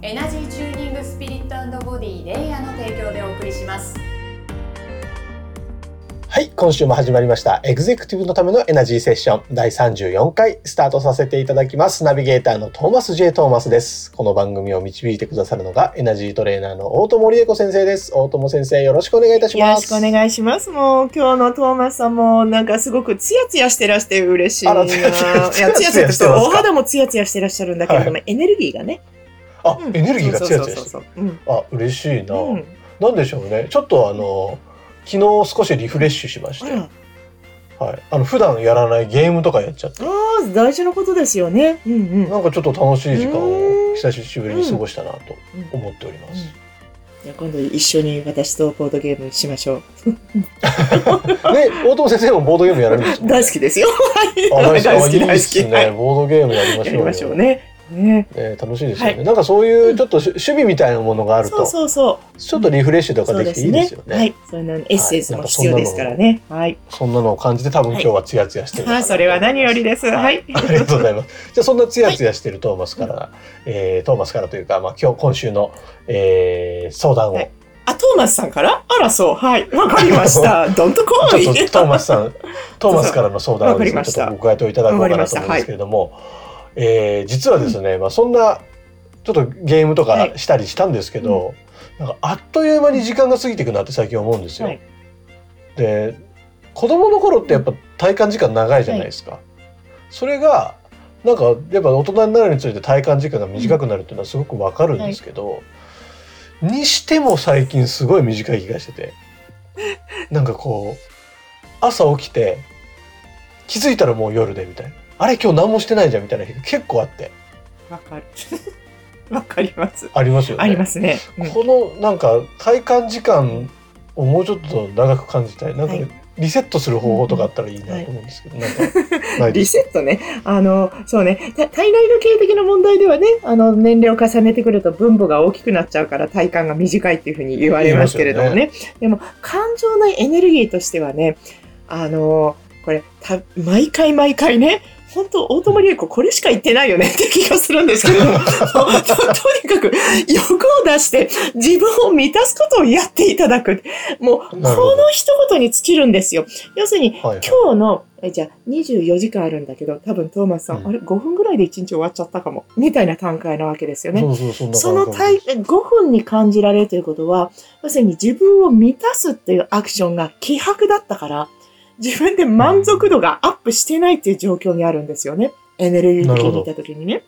エナジーチューニングスピリットボディレイヤーの提供でお送りしますはい、今週も始まりました。エグゼクティブのためのエナジーセッション第34回スタートさせていただきます。ナビゲーターのトーマス J. トーマスです。この番組を導いてくださるのがエナジートレーナーの大友理恵子先生です。大友先生、よろしくお願いいたしよます。ろしくお願いします。もう今日のトーマスさんもなんかすごくツヤツヤしてらして嬉しいな。あらツヤツヤいや、ツヤツヤツヤしてますかお肌もツヤツヤしてらっしゃるんだけれども、エネルギーがね。あ、うんエネルギーがツヤツヤしてる。あ、嬉しいな、うん。うん。なんでしょうね。ちょっとあの、昨日少しリフレッシュしまして、あら、はい。あの、普段やらないゲームとかやっちゃって、ああ、大事なことですよね。うんうん。なんかちょっと楽しい時間うんを久しぶりに過ごしたなとうん思っております。じゃあ今度一緒に私とボードゲームしましょう。ね、大友先生もボードゲームやるんですよ、大好きですよ。大好き、大好きね。はいボードゲームやりましょうよ。ね。ね。ね楽しいですよね。はいなんかそういうちょっとし趣味みたいなものがあると、そうそうそう。ちょっとリフレッシュとかそうできていいですよ。ね。はい。そういうのエッセンスも必要ですからね。はい。そんなのを感じて多分今日はツヤツヤしてるのかなあ、それは何よりです。はい。ありがとうございます。じゃあそんなツヤツヤしてるトーマスから、えートーマスからというか、まあ今日今週の、えー相談を、はいあ、トーマスさんから？あら、そう。はい。わかりました。どんとこい。トーマスさん、トーマスからの相談をね、ちょっとご回答いただこうかなと思うんですけれども、えー実はですね、まあそんなちょっとゲームとかはい。したりしたんですけど、なんかあっという間に時間が過ぎていくなって最近思うんですよ。はい。で、子供の頃ってやっぱ体感時間長いじゃないですか。それがなんかやっぱ大人になるにつれて体感時間が短くなるっていうのはすごくわかるんですけど、にしても最近すごい短い気がしててなんかこう朝起きて気づいたらもう夜でみたいなあれ今日何もしてないじゃんみたいな日が結構あってわかる。わかります。ありますよね。ありますね。うんこのなんか体感時間をもうちょっと長く感じたいなんかはいリセットする方法とかあったらいいなと思うんですけど、なんかないで リすセットね。あの、そうね。た体内時計的な問題ではね、あの、年齢を重ねてくると分母が大きくなっちゃうから体感が短いっていうふうに言われますけれどもね。でも、感情のエネルギーとしてはね、あの、これ、た、毎回毎回ね、本当大友理恵子これしか言ってないよねって気がするんですけれども、ととにかく欲を出して自分を満たすことをやっていただく。もう、この一言に尽きるんですよ。要するに、はいはい今日の、えじゃあ24時間あるんだけど、多分トーマスさん、うんあれ5分ぐらいで1日終わっちゃったかも、みたいな段階なわけですよね。その感体じ5分に感じられるということは、要するに自分を満たすっていうアクションが希薄だったから、自分で満足度がアップしてないっていう状況にあるんですよね。エネルギー的にいた時にね。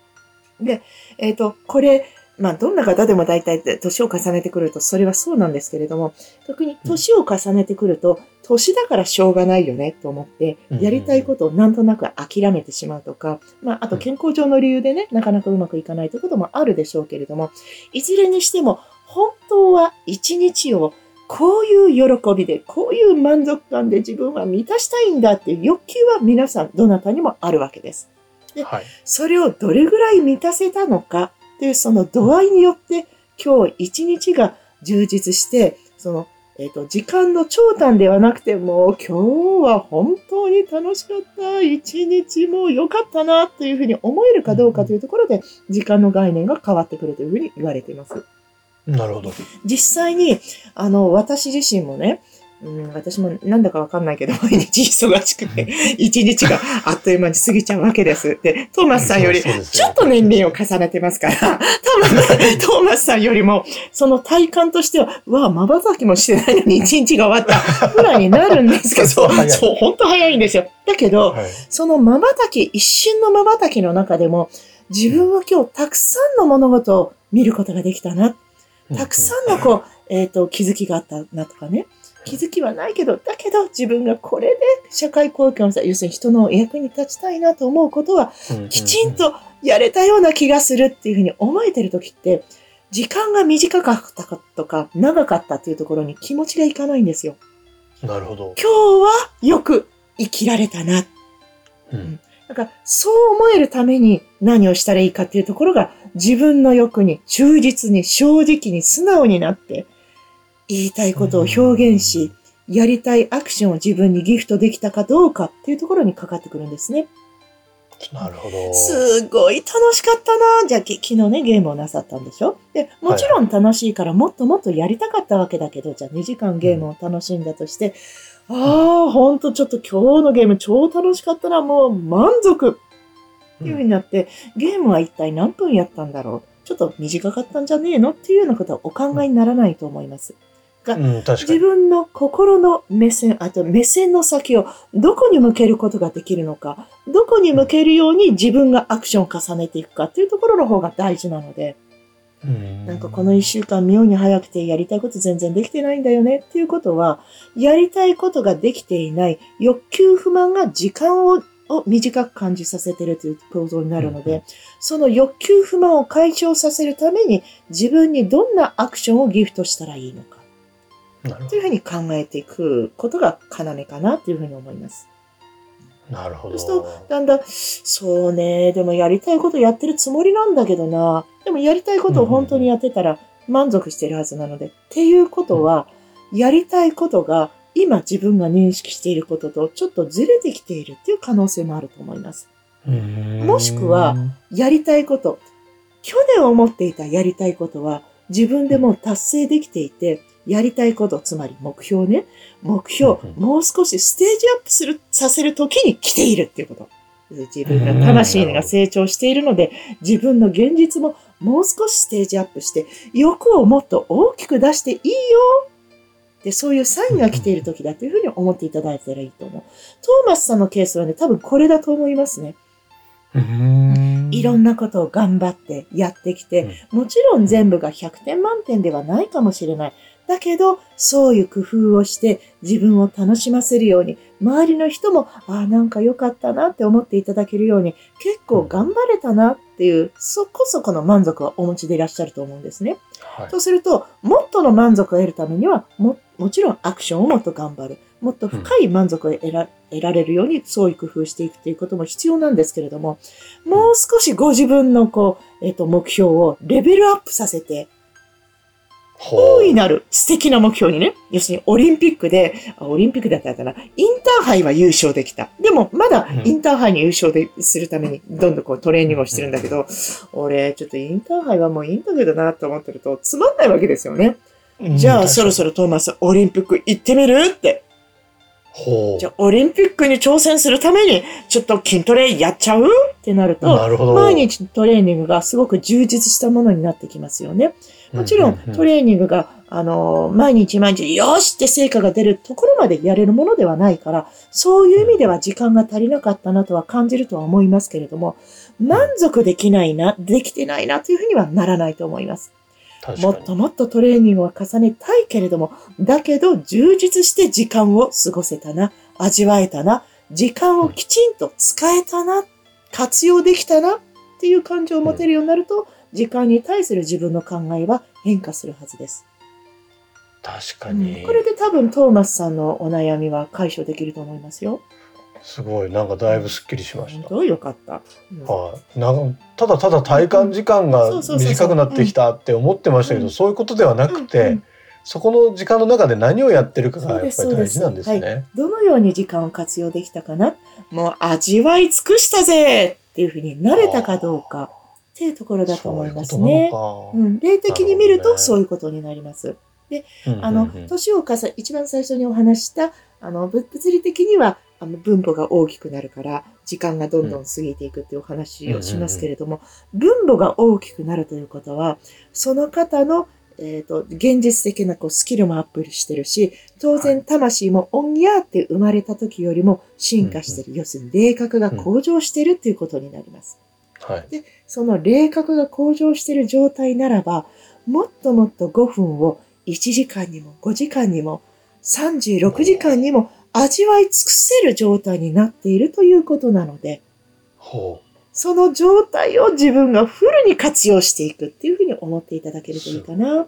で、えっ、と、これ、まあ、どんな方でも大体年を重ねてくるとそれはそうなんですけれども、特に年を重ねてくると、年だからしょうがないよねと思って、うんやりたいことをなんとなく諦めてしまうとか、まあ、あと健康上の理由でね、なかなかうまくいかないということもあるでしょうけれども、いずれにしても、本当は一日をこういう喜びで、こういう満足感で自分は満たしたいんだっていう欲求は皆さん、どなたにもあるわけです。はいそれをどれぐらい満たせたのかっていうその度合いによって、今日一日が充実して、その、えっ、と、時間の長短ではなくて、もう今日は本当に楽しかった、一日も良かったなというふうに思えるかどうかというところで、時間の概念が変わってくるというふうに言われています。なるほど実際に、あの、私自身もね、うん、私もなんだかわかんないけど、毎日忙しくて、一日があっという間に過ぎちゃうわけです。で、トーマスさんより、ちょっと年齢を重ねてますから、多分ね、トーマスさんよりも、その体感としては、うわ、瞬きもしてないのに一日が終わったぐらいになるんですけど、そう本当早いんですよ。だけど、はいその瞬き、一瞬の瞬きの中でも、自分は今日たくさんの物事を見ることができたな。たくさんのこう、えっ、と、気づきがあったなとかね。気づきはないけど、だけど自分がこれで社会貢献をした、要するに人の役に立ちたいなと思うことは、きちんとやれたような気がするっていうふうに思えてる時って、時間が短かったかとか、長かったっていうところに気持ちがいかないんですよ。なるほど。今日はよく生きられたな。うん。なんか、そう思えるために何をしたらいいかっていうところが、自分の欲に忠実に正直に素直になって、言いたいことを表現し、やりたいアクションを自分にギフトできたかどうかっていうところにかかってくるんですね。なるほど。すごい楽しかったなじゃあ、き昨日ね、ゲームをなさったんでしょ？で、もちろん楽しいからもっともっとやりたかったわけだけど、じゃあ2時間ゲームを楽しんだとして、ああ、ほんとちょっと今日のゲーム超楽しかったな、もう満足。っていう風になって、ゲームは一体何分やったんだろう？ちょっと短かったんじゃねえの？っていうようなことはお考えにならないと思います。うん、自に。分の心の目線、あと目線の先をどこに向けることができるのか、どこに向けるように自分がアクションを重ねていくかっていうところの方が大事なので、うんなんかこの一週間妙に早くてやりたいこと全然できてないんだよねっていうことは、やりたいことができていない欲求不満が時間をを短く感じさせてるという構造になるので、その欲求不満を解消させるために自分にどんなアクションをギフトしたらいいのか。というふうに考えていくことが要かなというふうに思います。ど。なるほど。そうすると、だんだん、そうね、でもやりたいことやってるつもりなんだけどな、でもやりたいことを本当にやってたら満足してるはずなので、っていうことは、やりたいことが今自分が認識していることとちょっとずれてきているっていう可能性もあると思います。うんもしくは、やりたいこと、去年思っていたやりたいことは自分でもう達成できていて、やりたいこと、つまり目標ね、目標うん、もう少しステージアップする、させるときに来ているっていうこと。自分が魂が成長しているので、自分の現実ももう少しステージアップして、欲をもっと大きく出していいよで、そういうサインが来ている時だというふうに思っていただいたらいいと思う。トーマスさんのケースはね、多分これだと思いますね。うんいろんなことを頑張ってやってきて、もちろん全部が100点満点ではないかもしれない。だけど、そういう工夫をして自分を楽しませるように、周りの人も、ああ、なんか良かったなって思っていただけるように、結構頑張れたなっていう、そこそこの満足はお持ちでいらっしゃると思うんですね。はいとすると、もっとの満足を得るためには、も、もちろんアクションをもっと頑張る。もっと深い満足を得られるように、そういう工夫をしていくということも必要なんですけれども、もう少しご自分のこう、えっ、と、目標をレベルアップさせて、ほ大いなる素敵な目標にね、要するにオリンピックで、あオリンピックだったかな、インターハイは優勝できた。でも、まだうんインターハイに優勝でするために、どんどんこうトレーニングをしてるんだけど、俺、ちょっとインターハイはもういいんだけどなと思ってると、つまんないわけですよね。うじゃあ、そろそろ。ろトーマス、オリンピック行ってみる？って。ほうじゃあ、オリンピックに挑戦するために、ちょっと筋トレやっちゃう？ってなると、なる。毎日トレーニングがすごく充実したものになってきますよね。もちろん、トレレーニングが、あの、毎日毎日、よしって成果が出るところまでやれるものではないから、そういう意味では時間が足りなかったなとは感じるとは思いますけれども、満足できないな、できてないなというふうにはならないと思います。もっともっとトレーニングを重ねたいけれども、だけど充実して時間を過ごせたな、味わえたな、時間をきちんと使えたな、活用できたなっていう感情を持てるようになると、時間に対する自分の考えは変化するはずです。確かに。これで多分トーマスさんのお悩みは解消できると思いますよ。すごい、なんかだいぶスッキリしました。どうよかった。うんはい、なんかただただ体感時間が短くなってきたって思ってましたけど、うん。そういうことではなくて、そこの時間の中で何をやってるかがやっぱり大事なんですね。どのように時間を活用できたかな？もう味わい尽くしたぜっていうふうになれたかどうかっていうところだと思いますね。そういううん、例的に見るとそういうことになります。ことなのかあの年を重ね、一番最初にお話した、あの、ぶ物理的には、あの、分母が大きくなるから、時間がどんどん過ぎていくっていうお話をしますけれども、分母が大きくなるということは、その方の、えっ、と、現実的なこうスキルもアップしてるし、当は然魂もオンギャーって生まれた時よりも進化してる。要するに霊格が向上してるっていうことになります。はい。その霊格が向上している状態ならば、もっともっと5分を1時間にも5時間にも36時間にも味わい尽くせる状態になっているということなので、ほその状態を自分がフルに活用していくっていうふうに思っていただけるといいかな。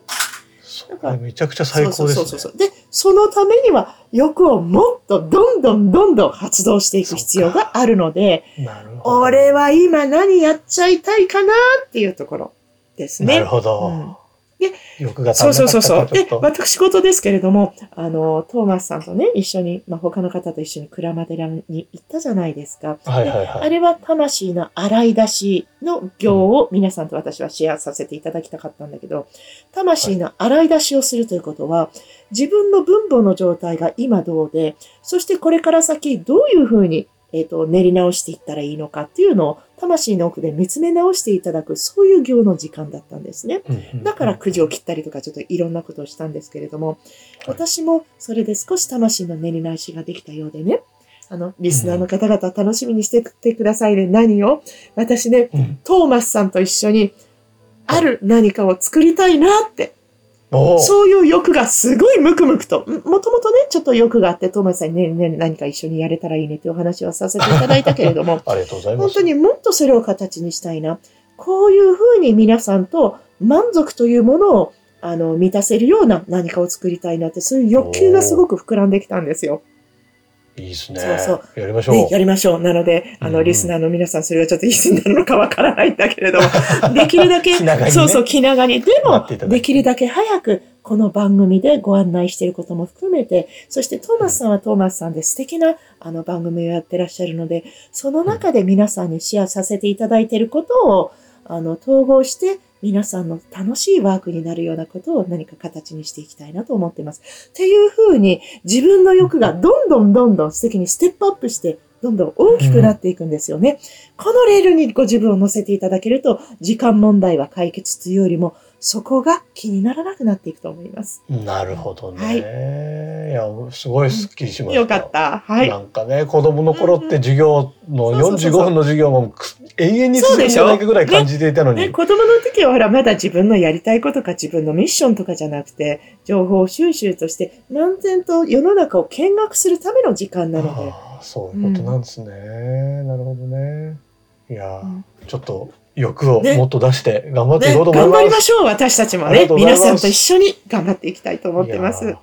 それめちゃくちゃ最高ですね。そうそうそう。で、そのためには欲をもっとどんどんどんどん発動していく必要があるので。俺は今何やっちゃいたいかなっていうところですね。なるほど。うんで、欲が足そうそうそうそう。で。私事ですけれども、あの、トーマスさんとね、一緒に、まあ、他の方と一緒に鞍馬寺に行ったじゃないですか。はいはいはい。あれは魂の洗い出しの行を皆さんと私はシェアさせていただきたかったんだけど、魂の洗い出しをするということは、自分の分母の状態が今どうで、そしてこれから先どういうふうに、えっ、と、練り直していったらいいのかっていうのを、魂の奥で見つめ直していただく、そういう行の時間だったんですね。だからくじを切ったりとかちょっといろんなことをしたんですけれども、私もそれで少し魂の練り直しができたようでね、あの、リスナーの方々楽しみにしててくださいね。何を？私ね、うん。トーマスさんと一緒に、ある何かを作りたいなって、そういう欲がすごいムクムクと、んもともとね、ちょっと欲があって、トーマスさんにね、ね、何か一緒にやれたらいいねってお話はさせていただいたけれども、ありがとうございます。本当にもっとそれを形にしたいな。こういうふうに皆さんと満足というものをあの満たせるような何かを作りたいなって、そういう欲求がすごく膨らんできたんですよ。いいですね。そうそやりましょう。で、やりましょう。なので、あの、うんうんリスナーの皆さん、それはちょっといつになるのかわからないんだけれども、できるだけ、ねそうそう、気長に。でもできるだけ早く、この番組でご案内していることも含めて、そしてトーマスさんはトーマスさんで素敵なあの番組をやってらっしゃるので、その中で皆さんにシェアさせていただいていることを、あの、統合して、皆さんの楽しいワークになるようなことを何か形にしていきたいなと思っています。っていうふうに、自分の欲がどんどんどんどん素敵にステップアップして、どんどん大きくなっていくんですよね。このレールにご自分を乗せていただけると、時間問題は解決というよりも、そこが気にならなくなっていくと思います。なるほどね。はいい、や、すごいスッキリしました。よかった。はい。なんかね、子供の頃って授業のうんうんそうそうそう45分の授業もく永遠に続くんじゃないかぐらい感じていたのに。ね、子供の時はほら、まだ自分のやりたいことか自分のミッションとかじゃなくて、情報収集として、漫然と世の中を見学するための時間なので。ああそういうことなんですね。なるほどね。いや、うんちょっと欲をねもっと出して頑張っていね、こうと思います。頑張りましょう、私たちもね皆さんと一緒に頑張っていきたいと思ってます。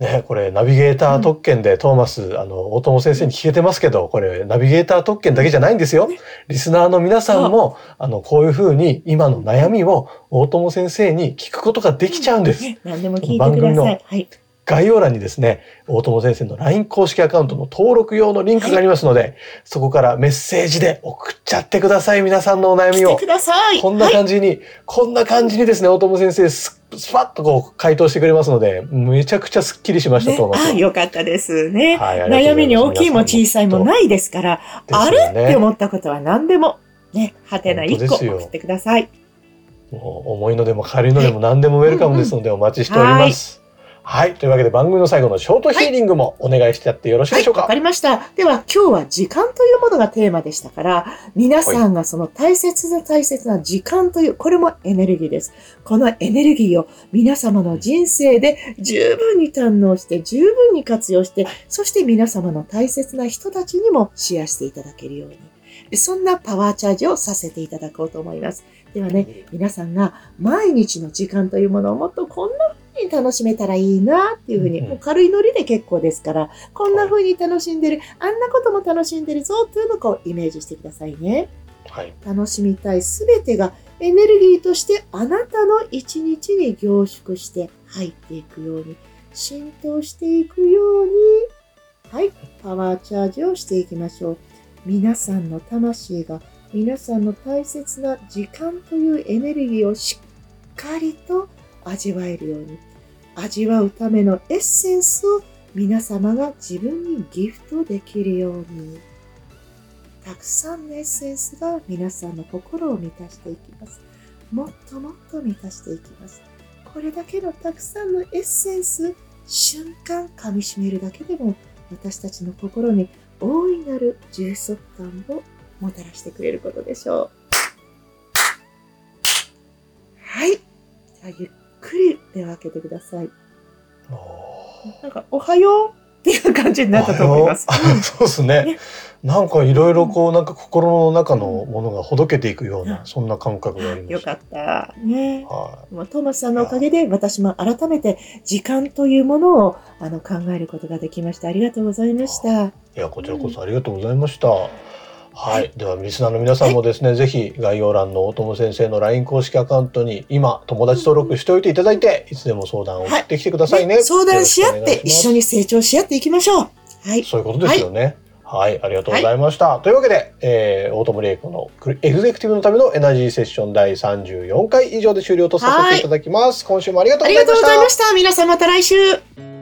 ね、これナビゲーター特権でトーマス、あの大友先生に聞けてますけどこれナビゲーター特権だけじゃないんですよ。リスナーの皆さんもあのこういうふうに今の悩みを大友先生に聞くことができちゃうんです。ね、何でも聞いて番組のください。はい。概要欄にですね、大友先生の LINE 公式アカウントの登録用のリンクがありますので、そこからメッセージで送っちゃってください。皆さんのお悩みをく。ださい。こんなはい。感じに、こんな感じにですね、大友先生ス、スパッとこう回答してくれますので、めちゃくちゃスッキリしました、ねトーマスあ、よかったですね。はい悩みに大きいも小さいもないですから、あれ？って思ったことは何でも、ね、はてな1個送ってください。もう重いのでも軽いのでも何でもウェルカムですのでお待ちしております。はい。というわけで番組の最後のショートヒーリングもお願いしてやってよろしい、でしょうか？わかりました。では、今日は時間というものがテーマでしたから、皆さんがその大切な大切な時間という、これもエネルギーです。このエネルギーを皆様の人生で十分に堪能して、十分に活用して、そして皆様の大切な人たちにもシェアしていただけるように。そんなパワーチャージをさせていただこうと思います。ではね、皆さんが毎日の時間というものをもっとこんなに楽しめたらいいなっていうふうに、うんもう軽いノリで結構ですから、こんな風に楽しんでる、あんなことも楽しんでるぞというのをこうイメージしてくださいね。はい。楽しみたいすべてがエネルギーとしてあなたの一日に凝縮して入っていくように、浸透していくように、はい、パワーチャージをしていきましょう。皆さんの魂が皆さんの大切な時間というエネルギーをしっかりと味わえるように、味わうためのエッセンスを皆様が自分にギフトできるように。たくさんのエッセンスが皆さんの心を満たしていきます。もっともっと満たしていきます。これだけのたくさんのエッセンス、瞬間噛みしめるだけでも私たちの心に大いなる充足感をもたらしてくれることでしょう。はい。じゃあゆっくり目を開けてください。おなんか、おはようっていう感じになったと思います。あ そうですねねなんかいろいろこうなんか心の中のものがほどけていくような、うんそんな感覚がありましたよかった。ね。はもうトーマスさんのおかげで私も改めて時間というものをあの考えることができました。ありがとうございました。い、いやこちらこそありがとうございました、はい、ではリスナーの皆さんもですね、ぜひ概要欄の大友先生の LINE 公式アカウントに今友達登録しておいていただいて、いつでも相談を送ってきてくださいね、ね相談し合って一緒にに成長し合っていきましょう。はい。そういうことですよね。はい、ありがとうございました、というわけで、えー、大友玲子のエグゼクティブのためのエナジーセッション第34回以上で終了とさせていただきます、今週もありがとうあございました。りがとうございました。皆さんまた来週。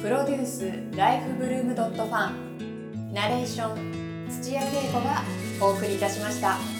プロデュースライフブルームドットファンナレーション土屋恵子がお送りいたしました。